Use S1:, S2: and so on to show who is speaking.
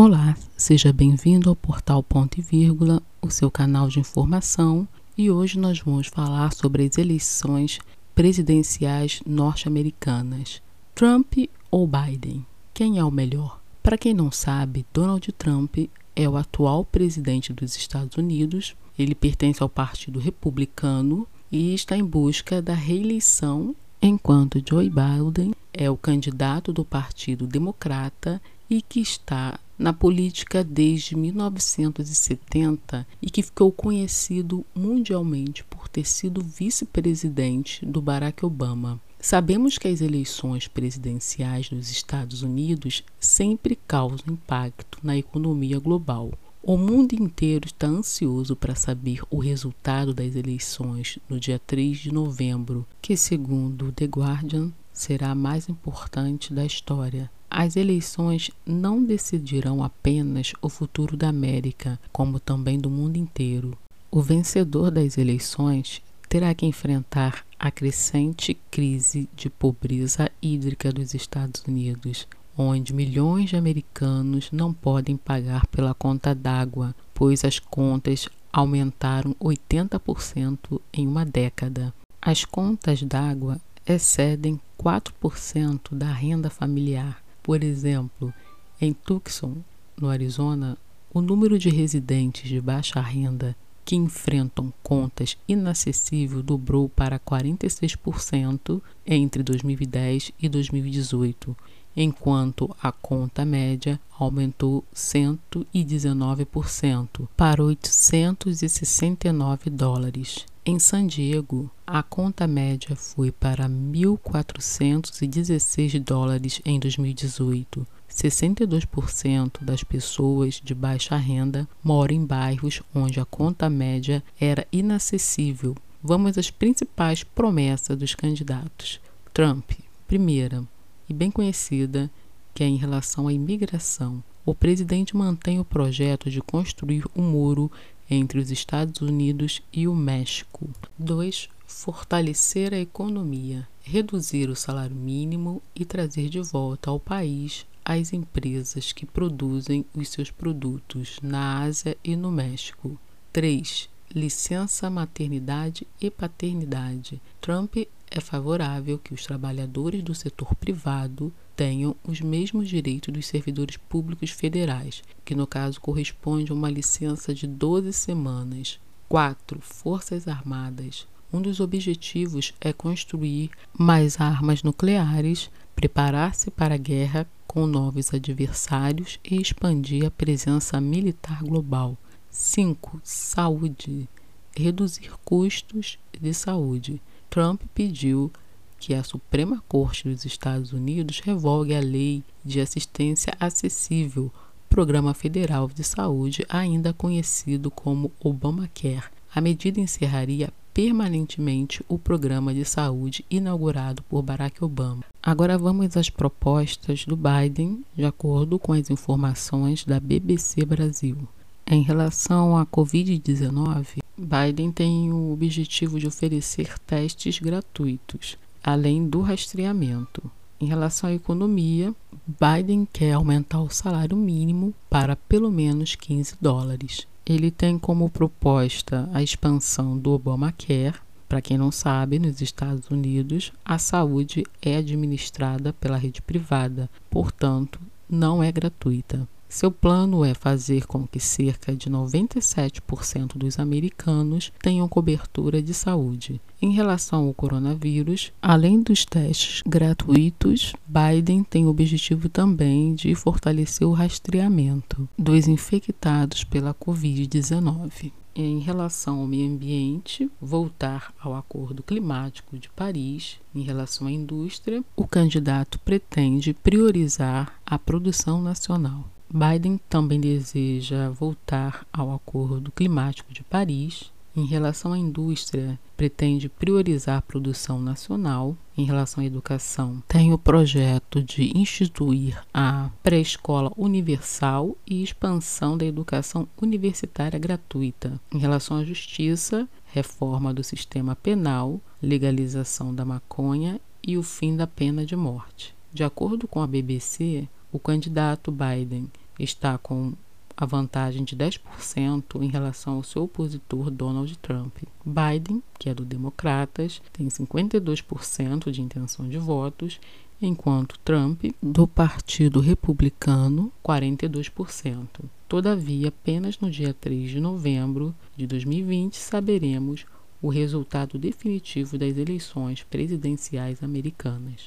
S1: Olá, seja bem-vindo ao Portal Ponto e Vírgula, o seu canal de informação, e hoje nós vamos falar sobre as eleições presidenciais norte-americanas. Trump ou Biden? Quem é o melhor? Para quem não sabe, Donald Trump é o atual presidente dos Estados Unidos. Ele pertence ao Partido Republicano e está em busca da reeleição, enquanto Joe Biden é o candidato do Partido Democrata e que está na política desde 1970 e que ficou conhecido mundialmente por ter sido vice-presidente do Barack Obama. Sabemos que as eleições presidenciais dos Estados Unidos sempre causam impacto na economia global. O mundo inteiro está ansioso para saber o resultado das eleições no dia 3 de novembro, que, segundo The Guardian, será a mais importante da história. As eleições não decidirão apenas o futuro da América, como também do mundo inteiro. O vencedor das eleições terá que enfrentar a crescente crise de pobreza hídrica dos Estados Unidos, onde milhões de americanos não podem pagar pela conta d'água, pois as contas aumentaram 80% em uma década. As contas d'água excedem 4% da renda familiar por exemplo, em Tucson, no Arizona, o número de residentes de baixa renda que enfrentam contas inacessíveis dobrou para 46% entre 2010 e 2018, enquanto a conta média aumentou 119% para 869 dólares. Em San Diego, a conta média foi para 1.416 dólares em 2018. 62% das pessoas de baixa renda moram em bairros onde a conta média era inacessível. Vamos às principais promessas dos candidatos. Trump, primeira e bem conhecida, que é em relação à imigração. O presidente mantém o projeto de construir um muro entre os Estados Unidos e o México. 2. Fortalecer a economia, reduzir o salário mínimo e trazer de volta ao país as empresas que produzem os seus produtos na Ásia e no México. 3. Licença maternidade e paternidade. Trump é favorável que os trabalhadores do setor privado tenham os mesmos direitos dos servidores públicos federais, que no caso corresponde a uma licença de 12 semanas. 4. Forças Armadas. Um dos objetivos é construir mais armas nucleares, preparar-se para a guerra com novos adversários e expandir a presença militar global. 5. Saúde. Reduzir custos de saúde. Trump pediu que a Suprema Corte dos Estados Unidos revogue a Lei de Assistência Acessível, Programa Federal de Saúde, ainda conhecido como Obamacare. A medida encerraria permanentemente o programa de saúde inaugurado por Barack Obama. Agora vamos às propostas do Biden, de acordo com as informações da BBC Brasil. Em relação à Covid-19, Biden tem o objetivo de oferecer testes gratuitos além do rastreamento. Em relação à economia, Biden quer aumentar o salário mínimo para pelo menos 15 dólares. Ele tem como proposta a expansão do Obamacare. Para quem não sabe, nos Estados Unidos, a saúde é administrada pela rede privada, portanto, não é gratuita. Seu plano é fazer com que cerca de 97% dos americanos tenham cobertura de saúde. Em relação ao coronavírus, além dos testes gratuitos, Biden tem o objetivo também de fortalecer o rastreamento dos infectados pela Covid-19 em relação ao meio ambiente, voltar ao Acordo Climático de Paris. Em relação à indústria, o candidato pretende priorizar a produção nacional. Biden também deseja voltar ao Acordo Climático de Paris. Em relação à indústria, pretende priorizar a produção nacional. Em relação à educação, tem o projeto de instituir a pré-escola universal e expansão da educação universitária gratuita. Em relação à justiça, reforma do sistema penal, legalização da maconha e o fim da pena de morte. De acordo com a BBC, o candidato Biden está com a vantagem de 10% em relação ao seu opositor Donald Trump. Biden, que é do Democratas, tem 52% de intenção de votos, enquanto Trump, do Partido Republicano, 42%. Todavia, apenas no dia 3 de novembro de 2020 saberemos o resultado definitivo das eleições presidenciais americanas.